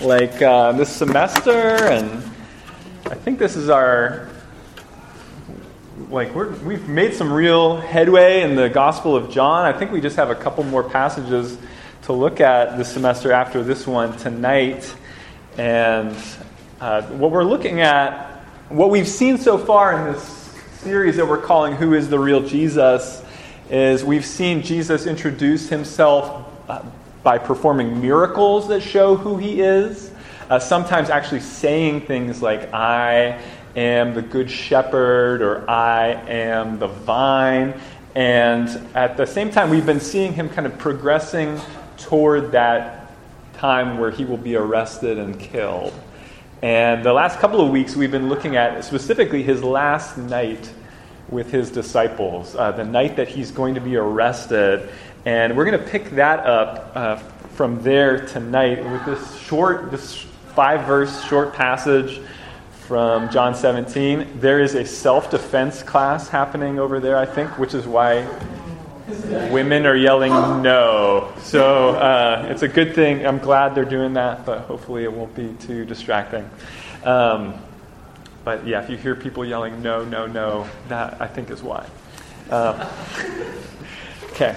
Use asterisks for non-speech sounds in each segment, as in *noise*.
like uh, this semester, and I think this is our like we're, we've made some real headway in the Gospel of John. I think we just have a couple more passages to look at this semester after this one tonight, and uh, what we're looking at, what we've seen so far in this series that we're calling "Who Is the Real Jesus." Is we've seen Jesus introduce himself uh, by performing miracles that show who he is, uh, sometimes actually saying things like, I am the good shepherd or I am the vine. And at the same time, we've been seeing him kind of progressing toward that time where he will be arrested and killed. And the last couple of weeks, we've been looking at specifically his last night with his disciples, uh, the night that he's going to be arrested. And we're going to pick that up uh, from there tonight with this short, this five verse short passage from John 17. There is a self defense class happening over there, I think, which is why women are yelling no. So uh, it's a good thing. I'm glad they're doing that, but hopefully it won't be too distracting. Um, but yeah, if you hear people yelling no, no, no, that I think is why. Uh, *laughs* okay.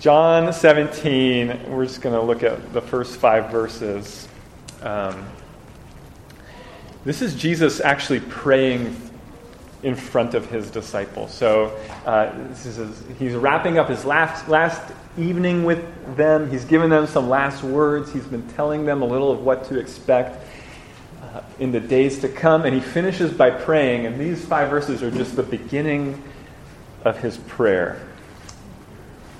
John 17, we're just going to look at the first five verses. Um, this is Jesus actually praying in front of his disciples. So uh, his, he's wrapping up his last, last evening with them. He's given them some last words. He's been telling them a little of what to expect uh, in the days to come. And he finishes by praying. And these five verses are just the beginning of his prayer.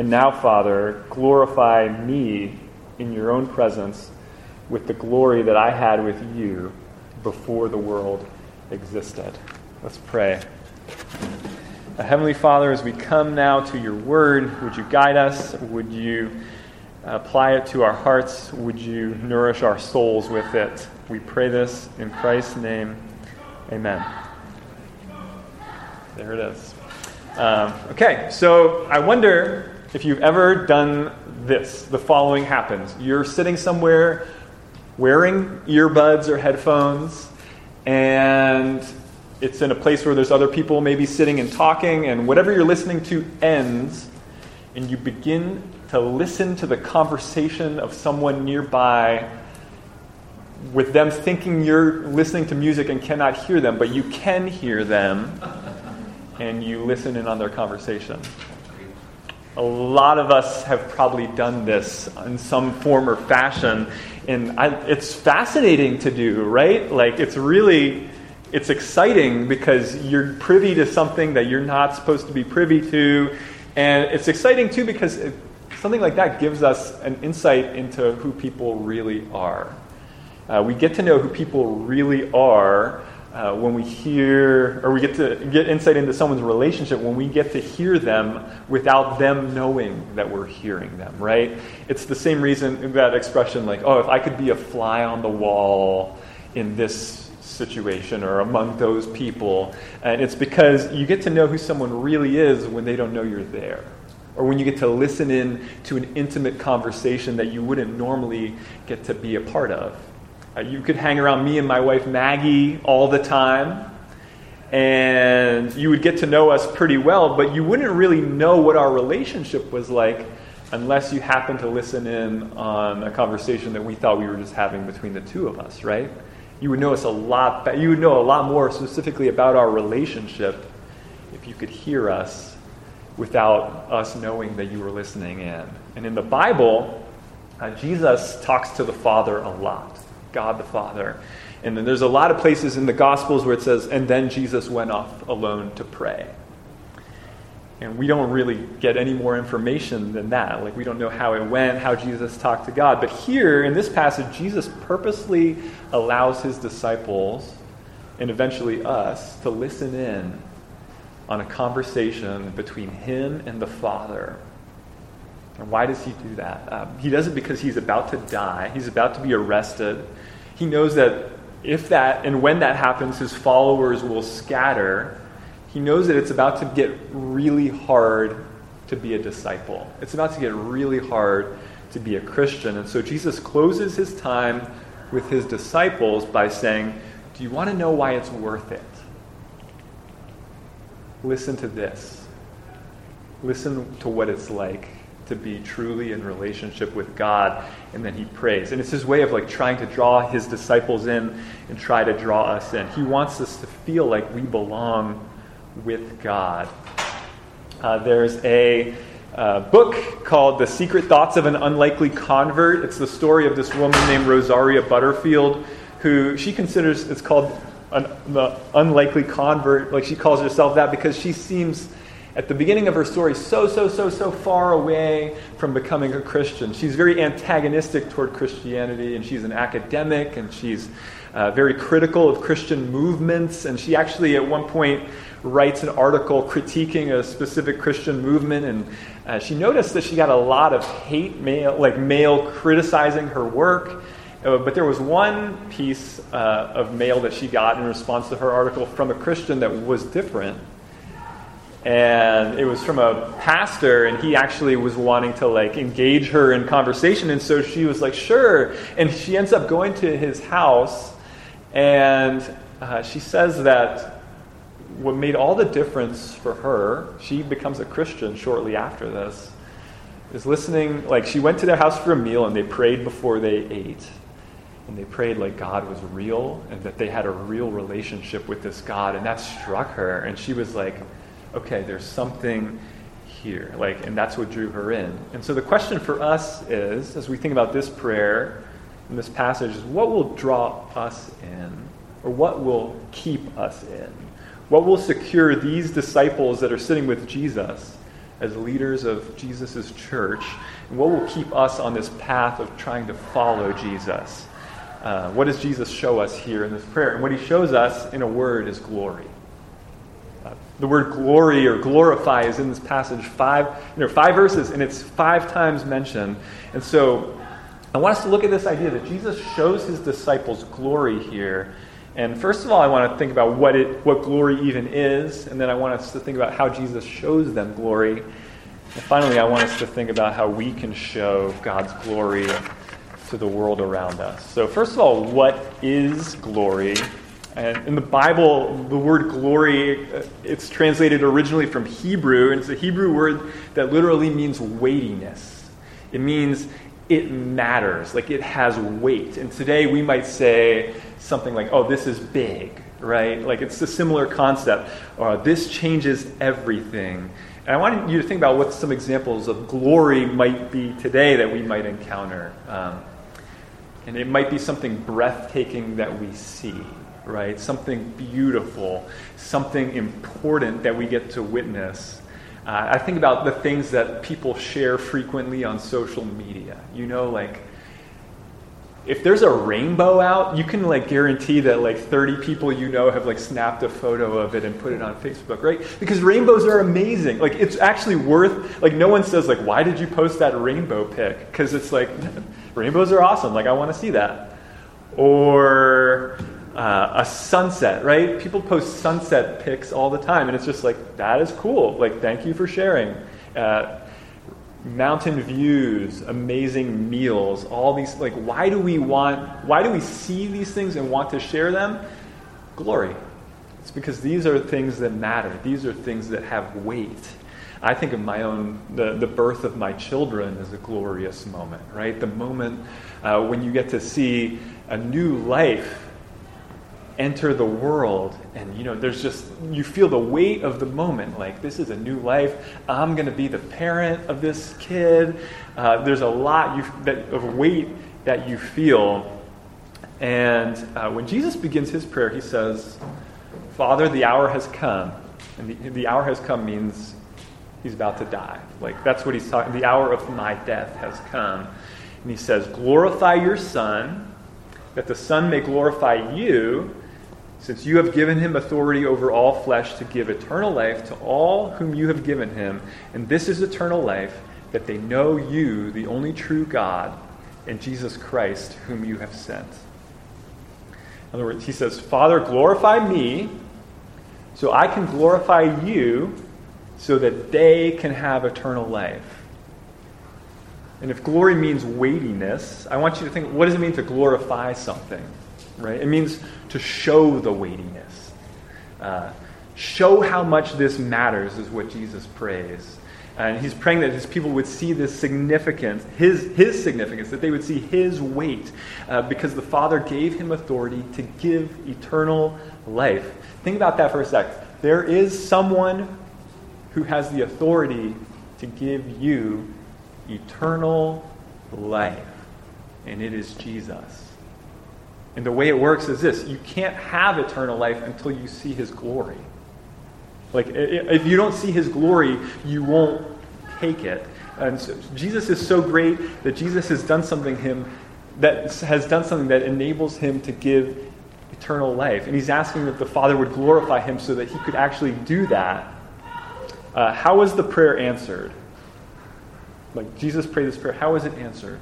And now, Father, glorify me in your own presence with the glory that I had with you before the world existed. Let's pray. Heavenly Father, as we come now to your word, would you guide us? Would you apply it to our hearts? Would you nourish our souls with it? We pray this in Christ's name. Amen. There it is. Um, okay, so I wonder if you've ever done this, the following happens. You're sitting somewhere wearing earbuds or headphones, and it's in a place where there's other people maybe sitting and talking, and whatever you're listening to ends, and you begin to listen to the conversation of someone nearby with them thinking you're listening to music and cannot hear them, but you can hear them, and you listen in on their conversation. A lot of us have probably done this in some form or fashion, and I, it's fascinating to do, right? Like it's really, it's exciting because you're privy to something that you're not supposed to be privy to, and it's exciting too because it, something like that gives us an insight into who people really are. Uh, we get to know who people really are uh, when we hear, or we get to get insight into someone's relationship when we get to hear them without them knowing that we're hearing them, right? It's the same reason that expression, like, oh, if I could be a fly on the wall in this situation or among those people. And it's because you get to know who someone really is when they don't know you're there. Or when you get to listen in to an intimate conversation that you wouldn't normally get to be a part of. Uh, you could hang around me and my wife Maggie all the time, and you would get to know us pretty well, but you wouldn't really know what our relationship was like unless you happened to listen in on a conversation that we thought we were just having between the two of us, right? You would know us a lot. You would know a lot more specifically about our relationship if you could hear us without us knowing that you were listening in. And in the Bible, uh, Jesus talks to the Father a lot, God the Father. And then there's a lot of places in the Gospels where it says, and then Jesus went off alone to pray. And we don't really get any more information than that. Like, we don't know how it went, how Jesus talked to God. But here, in this passage, Jesus purposely allows his disciples, and eventually us, to listen in on a conversation between him and the Father. And why does he do that? Um, he does it because he's about to die, he's about to be arrested. He knows that if that and when that happens, his followers will scatter he knows that it's about to get really hard to be a disciple. It's about to get really hard to be a Christian. And so Jesus closes his time with his disciples by saying, Do you want to know why it's worth it? Listen to this. Listen to what it's like to be truly in relationship with God. And then he prays. And it's his way of like trying to draw his disciples in and try to draw us in. He wants us to feel like we belong with God. Uh, there's a uh, book called The Secret Thoughts of an Unlikely Convert. It's the story of this woman named Rosaria Butterfield, who she considers it's called an, the unlikely convert. Like she calls herself that because she seems at the beginning of her story so, so, so, so far away from becoming a Christian. She's very antagonistic toward Christianity, and she's an academic, and she's uh, very critical of Christian movements. And she actually, at one point, writes an article critiquing a specific Christian movement, and uh, she noticed that she got a lot of hate mail, like mail criticizing her work. Uh, but there was one piece uh, of mail that she got in response to her article from a Christian that was different. And it was from a pastor, and he actually was wanting to like engage her in conversation. And so she was like, sure. And she ends up going to his house, and uh, she says that what made all the difference for her, she becomes a Christian shortly after this, is listening. Like, she went to their house for a meal and they prayed before they ate. And they prayed like God was real and that they had a real relationship with this God. And that struck her. And she was like, okay, there's something here. Like, and that's what drew her in. And so the question for us is, as we think about this prayer and this passage, is what will draw us in? Or what will keep us in? What will secure these disciples that are sitting with Jesus as leaders of Jesus' church? And what will keep us on this path of trying to follow Jesus? Uh, what does Jesus show us here in this prayer? And what he shows us in a word is glory. The word glory or glorify is in this passage five, you know, five verses, and it's five times mentioned. And so I want us to look at this idea that Jesus shows his disciples glory here and first of all, I want to think about what, it, what glory even is, and then I want us to think about how Jesus shows them glory. And finally, I want us to think about how we can show God's glory to the world around us. So, first of all, what is glory? And in the Bible, the word glory, uh, it's translated originally from Hebrew, and it's a Hebrew word that literally means weightiness. It means it matters, like it has weight. And today we might say something like, oh, this is big, right? Like it's a similar concept. Or this changes everything. And I want you to think about what some examples of glory might be today that we might encounter. Um, and it might be something breathtaking that we see, right? Something beautiful, something important that we get to witness. Uh, I think about the things that people share frequently on social media. You know, like if there's a rainbow out, you can like guarantee that like 30 people you know have like snapped a photo of it and put it on Facebook, right? Because rainbows are amazing. Like it's actually worth like no one says like why did you post that rainbow pic? Cuz it's like *laughs* rainbows are awesome. Like I want to see that. Or uh, a sunset, right? People post sunset pics all the time, and it's just like, that is cool. Like, thank you for sharing. Uh, mountain views, amazing meals, all these, like, why do we want, why do we see these things and want to share them? Glory. It's because these are things that matter, these are things that have weight. I think of my own, the, the birth of my children as a glorious moment, right? The moment uh, when you get to see a new life enter the world and you know there's just you feel the weight of the moment like this is a new life. I'm going to be the parent of this kid. Uh, there's a lot you, that, of weight that you feel. And uh, when jesus begins his prayer he says father the hour has come. And the, the hour has come means he's about to die. Like that's what he's talking the hour of my death has come. And he says glorify your son that the son may glorify you since you have given him authority over all flesh to give eternal life to all whom you have given him, and this is eternal life, that they know you, the only true God, and Jesus Christ, whom you have sent. In other words, he says, Father, glorify me so I can glorify you so that they can have eternal life. And if glory means weightiness, I want you to think what does it mean to glorify something? right? It means to show the weightiness. Uh, show how much this matters, is what Jesus prays. And he's praying that his people would see this significance, his, his significance, that they would see his weight, uh, because the Father gave him authority to give eternal life. Think about that for a sec. There is someone who has the authority to give you eternal life, and it is Jesus. And the way it works is this you can't have eternal life until you see his glory. Like, if you don't see his glory, you won't take it. And so Jesus is so great that Jesus has done something him that has done something that enables him to give eternal life. And he's asking that the Father would glorify him so that he could actually do that. Uh, how was the prayer answered? Like Jesus prayed this prayer, how was it answered?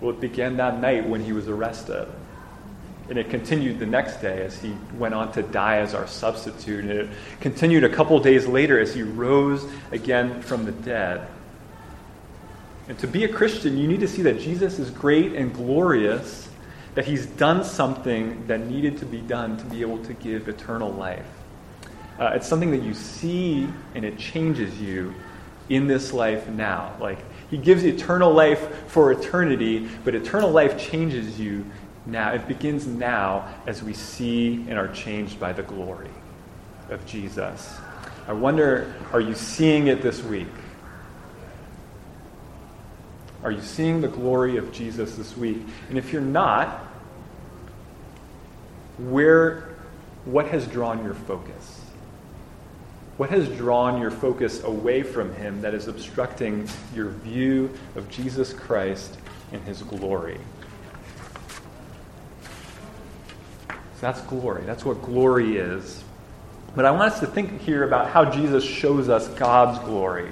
Well, it began that night when he was arrested. And it continued the next day as he went on to die as our substitute. And it continued a couple days later as he rose again from the dead. And to be a Christian, you need to see that Jesus is great and glorious, that he's done something that needed to be done to be able to give eternal life. Uh, it's something that you see and it changes you in this life now. Like, he gives eternal life for eternity, but eternal life changes you now. It begins now as we see and are changed by the glory of Jesus. I wonder, are you seeing it this week? Are you seeing the glory of Jesus this week? And if you're not, where what has drawn your focus? What has drawn your focus away from Him that is obstructing your view of Jesus Christ and His glory? So that's glory. That's what glory is. But I want us to think here about how Jesus shows us God's glory.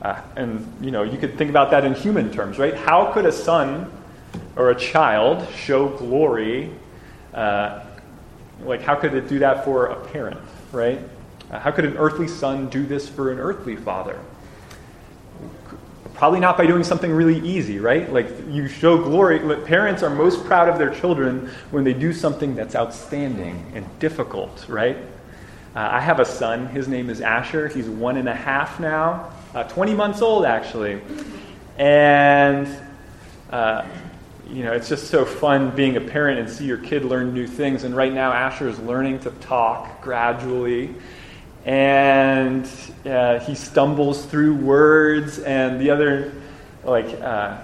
Uh, and, you know, you could think about that in human terms, right? How could a son or a child show glory? Uh, like, how could it do that for a parent, right? Uh, how could an earthly son do this for an earthly father? Probably not by doing something really easy, right? Like you show glory. Parents are most proud of their children when they do something that's outstanding and difficult, right? Uh, I have a son. His name is Asher. He's one and a half now, uh, 20 months old actually. And, uh, you know, it's just so fun being a parent and see your kid learn new things. And right now, Asher is learning to talk gradually and uh, he stumbles through words, and the other, like, uh,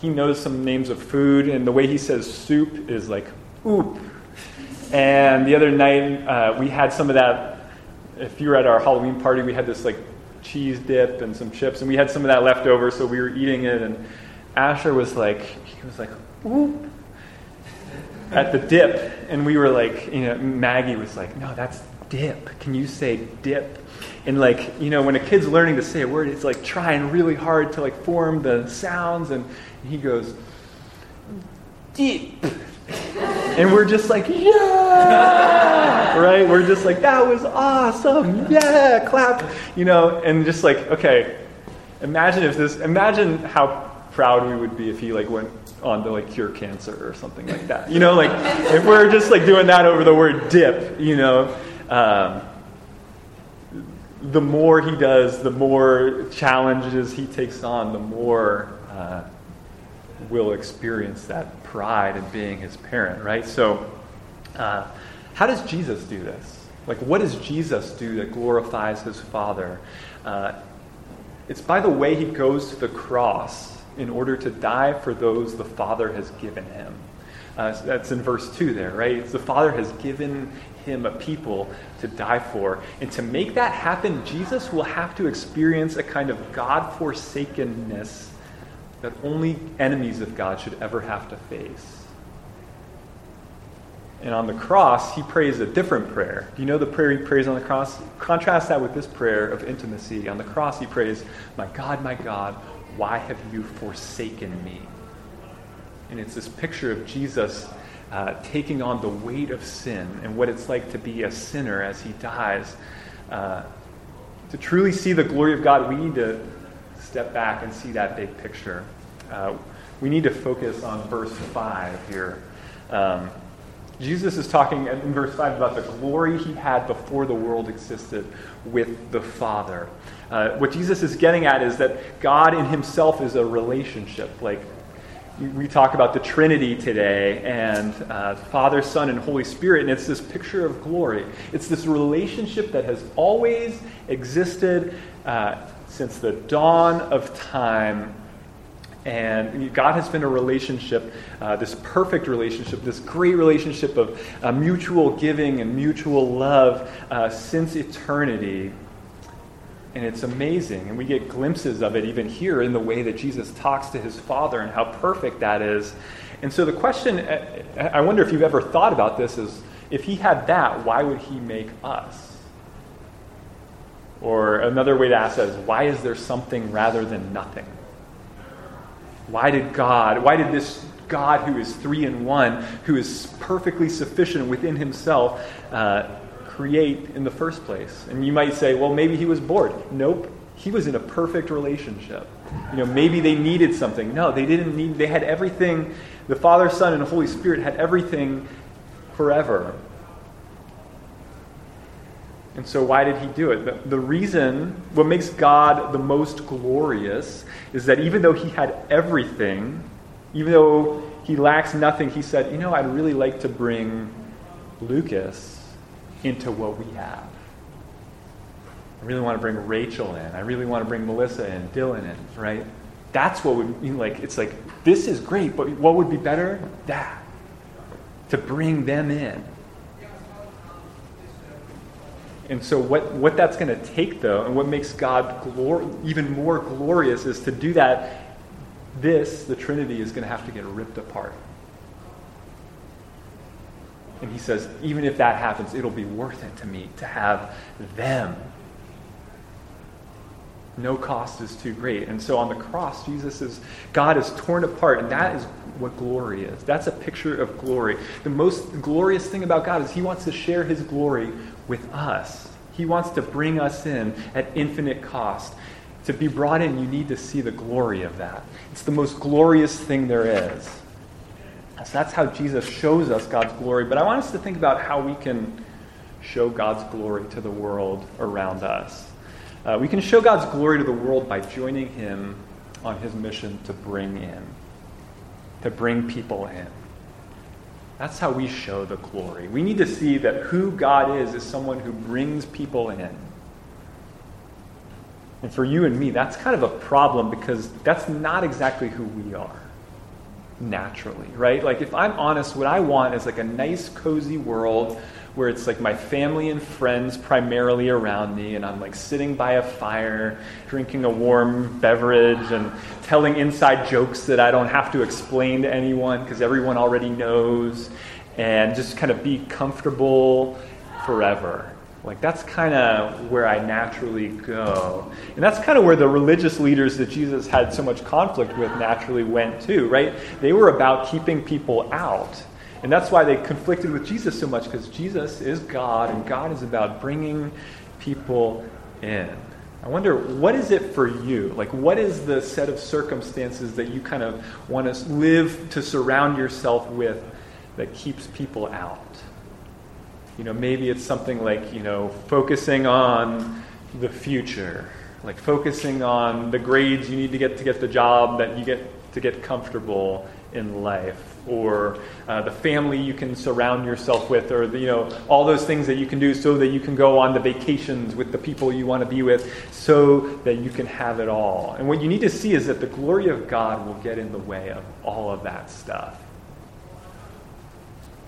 he knows some names of food, and the way he says soup is like oop. And the other night, uh, we had some of that. If you were at our Halloween party, we had this like cheese dip and some chips, and we had some of that left over, so we were eating it, and Asher was like, he was like, oop at the dip, and we were like, you know, Maggie was like, no, that's dip. Can you say dip? And like, you know, when a kid's learning to say a word, it's like trying really hard to like form the sounds, and he goes, dip. And we're just like, yeah! right? We're just like, that was awesome. Yeah, clap. You know, and just like, okay, imagine if this, imagine how proud we would be if he like went on to like cure cancer or something like that. You know, like if we're just like doing that over the word dip, you know, um, the more he does, the more challenges he takes on, the more uh, we'll experience that pride in being his parent, right? So, uh, how does Jesus do this? Like, what does Jesus do that glorifies his Father? Uh, it's by the way he goes to the cross in order to die for those the Father has given him. Uh, that's in verse 2 there, right? The Father has given him a people to die for. And to make that happen, Jesus will have to experience a kind of God forsakenness that only enemies of God should ever have to face. And on the cross, he prays a different prayer. Do you know the prayer he prays on the cross? Contrast that with this prayer of intimacy. On the cross, he prays, My God, my God, why have you forsaken me? And it's this picture of Jesus uh, taking on the weight of sin and what it's like to be a sinner as he dies. Uh, to truly see the glory of God, we need to step back and see that big picture. Uh, we need to focus on verse 5 here. Um, Jesus is talking in verse 5 about the glory he had before the world existed with the Father. Uh, what Jesus is getting at is that God in himself is a relationship. Like we talk about the Trinity today and uh, Father, Son, and Holy Spirit, and it's this picture of glory. It's this relationship that has always existed uh, since the dawn of time. And God has been a relationship, uh, this perfect relationship, this great relationship of uh, mutual giving and mutual love uh, since eternity. And it's amazing. And we get glimpses of it even here in the way that Jesus talks to his Father and how perfect that is. And so the question, I wonder if you've ever thought about this, is if he had that, why would he make us? Or another way to ask that is why is there something rather than nothing? Why did God, why did this God who is three in one, who is perfectly sufficient within himself, uh, create in the first place. And you might say, well, maybe he was bored. Nope. He was in a perfect relationship. You know, maybe they needed something. No, they didn't need, they had everything. The Father, Son, and Holy Spirit had everything forever. And so, why did he do it? The, the, reason, what makes God the most glorious, is that even though he had everything, even though he lacks nothing, he said, You know, I'd really like to bring Lucas into what we have. I really want to bring Rachel in. I really want to bring Melissa and Dylan in, right? That's what would mean like it's like this is great, but what would be better? That. To bring them in. And so what, what that's going to take though, and what makes God glor- even more glorious is to do that, this, the Trinity, is going to have to get ripped apart. And he says, even if that happens, it'll be worth it to me to have them. No cost is too great. And so on the cross, Jesus is, God is torn apart, and that is what glory is. That's a picture of glory. The most glorious thing about God is he wants to share his glory with us. He wants to bring us in at infinite cost. To be brought in, you need to see the glory of that. It's the most glorious thing there is. So that's how Jesus shows us God's glory. But I want us to think about how we can show God's glory to the world around us. Uh, we can show God's glory to the world by joining Him on His mission to bring in, to bring people in. That's how we show the glory. We need to see that who God is is someone who brings people in. And for you and me, that's kind of a problem because that's not exactly who we are naturally, right? Like, if I'm honest, what I want is like a nice, cozy world where it's like my family and friends primarily around me, and I'm like sitting by a fire, drinking a warm beverage, and telling inside jokes that I don't have to explain to anyone because everyone already knows, and just kind of be comfortable forever. Like, that's kind of where I naturally go. And that's kind of where the religious leaders that Jesus had so much conflict with naturally went too, right? They were about keeping people out. And that's why they conflicted with Jesus so much, because Jesus is God, and God is about bringing people in. I wonder, what is it for you? Like, what is the set of circumstances that you kind of want to live to surround yourself with that keeps people out? You know, maybe it's something like, you know, focusing on the future, like focusing on the grades you need to get to get the job that you get to get comfortable in life or uh, the family you can surround yourself with or the, you know all those things that you can do so that you can go on the vacations with the people you want to be with so that you can have it all. And what you need to see is that the glory of god will get in the way of all of that stuff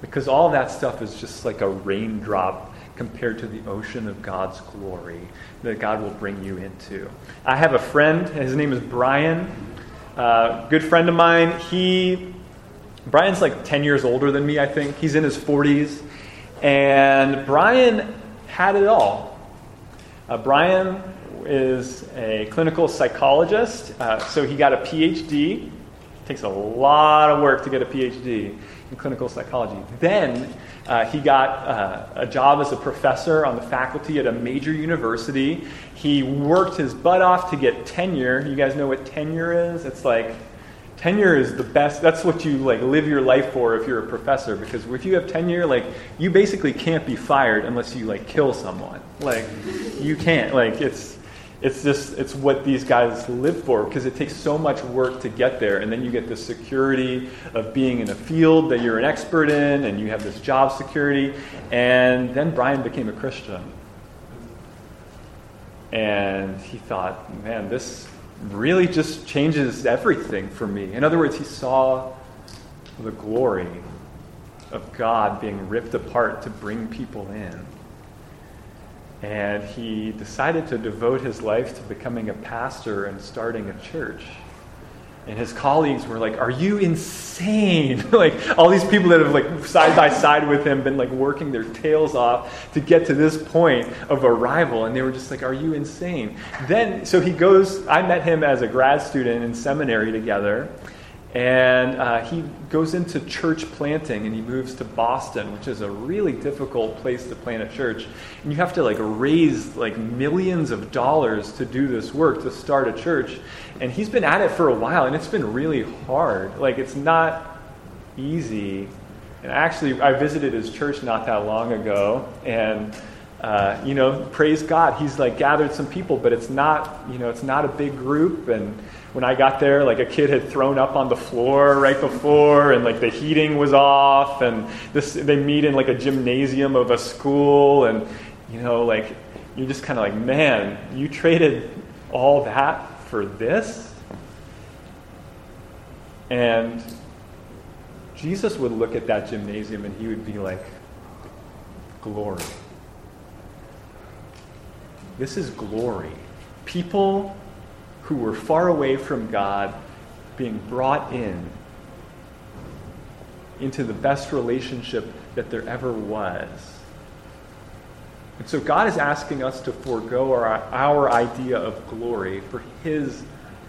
because all that stuff is just like a raindrop compared to the ocean of God's glory that God will bring you into. I have a friend, his name is Brian, uh, good friend of mine. He, Brian's like 10 years older than me, I think. He's in his 40s. And Brian had it all. Uh, Brian is a clinical psychologist, uh, so he got a PhD. Takes a lot of work to get a PhD in clinical psychology. Then uh, he got uh, a job as a professor on the faculty at a major university. He worked his butt off to get tenure. You guys know what tenure is? It's like tenure is the best. That's what you like live your life for if you're a professor. Because if you have tenure, like you basically can't be fired unless you like kill someone. Like you can't. Like it's it's just it's what these guys live for because it takes so much work to get there and then you get the security of being in a field that you're an expert in and you have this job security and then brian became a christian. And he thought man this really just changes everything for me. In other words he saw the glory of god being ripped apart to bring people in and he decided to devote his life to becoming a pastor and starting a church. And his colleagues were like, Are you insane? *laughs* like, all these people that have, like, side by side with him, been, like, working their tails off to get to this point of arrival. And they were just like, Are you insane? Then, so he goes, I met him as a grad student in seminary together. And uh, he goes into church planting and he moves to Boston, which is a really difficult place to plant a church. And you have to like raise like millions of dollars to do this work, to start a church. And he's been at it for a while and it's been really hard. Like it's not easy. And actually, I visited his church not that long ago and uh, you know, praise God, he's like gathered some people, but it's not, you know, it's not a big group. And when I got there, like a kid had thrown up on the floor right before, and like the heating was off, and this they meet in like a gymnasium of a school, and you know, like you're just kind of like, man, you traded all that for this, and Jesus would look at that gymnasium and he would be like, glory. This is glory. People who were far away from God being brought in into the best relationship that there ever was. And so God is asking us to forego our, our idea of glory for His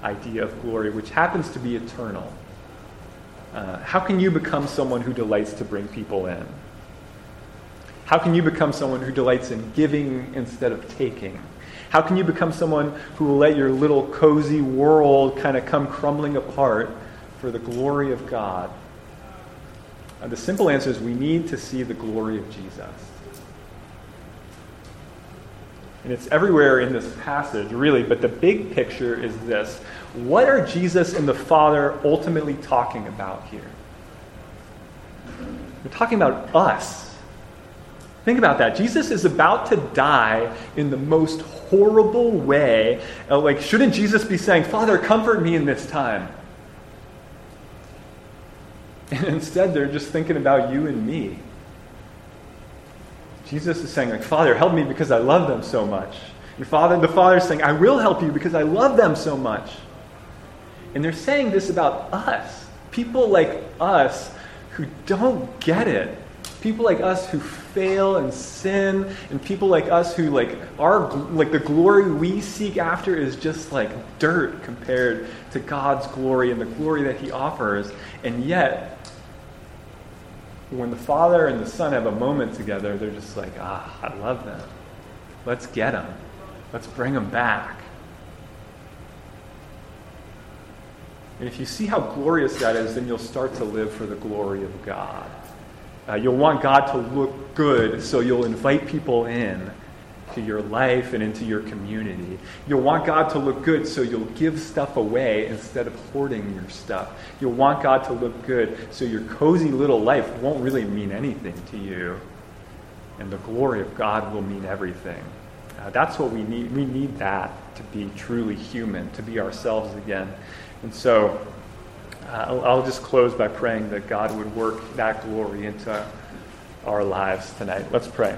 idea of glory, which happens to be eternal. Uh, how can you become someone who delights to bring people in? How can you become someone who delights in giving instead of taking? How can you become someone who will let your little cozy world kind of come crumbling apart for the glory of God? And the simple answer is we need to see the glory of Jesus. And it's everywhere in this passage, really, but the big picture is this. What are Jesus and the Father ultimately talking about here? They're talking about us. Think about that. Jesus is about to die in the most horrible way. Uh, like, shouldn't Jesus be saying, Father, comfort me in this time? *laughs* And instead, they're just thinking about you and me. Jesus is saying, like, Father, help me because I love them so much. And father, the Father is saying, I will help you because I love them so much. And they're saying this about us. People like us who don't get it people like us who fail and sin and people like us who like our like the glory we seek after is just like dirt compared to God's glory and the glory that he offers. And yet when the father and the son have a moment together they're just like ah I love them. Let's get them let's bring them back. And if you see how glorious that is then you'll start to live for the glory of God uh, you'll want God to look good, so you'll invite people in to your life and into your community. You'll want God to look good, so you'll give stuff away instead of hoarding your stuff. You'll want God to look good, so your cozy little life won't really mean anything to you. And the glory of God will mean everything. Uh, that's what we need. We need that to be truly human, to be ourselves again. And so I'll, I'll just close by praying that God would work that glory into our lives tonight. Let's pray.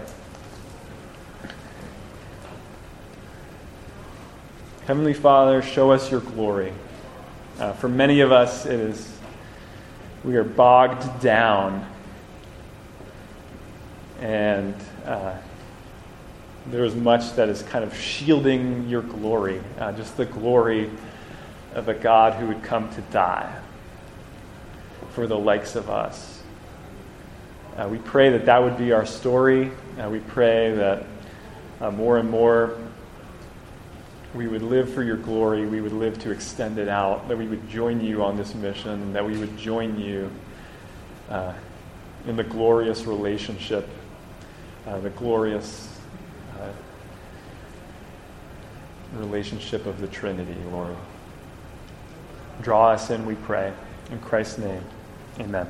Heavenly Father, show us your glory. Uh, for many of us, it is we are bogged down, and uh, there is much that is kind of shielding your glory, uh, just the glory of a God who would come to die for the likes of us. Uh, we pray that that would be our story. Uh, we pray that uh, more and more we would live for your glory, we would live to extend it out, that we would join you on this mission, that we would join you uh, in the glorious relationship, uh, the glorious uh, relationship of the Trinity, Lord. Draw us in, we pray. In Christ's name, Amen.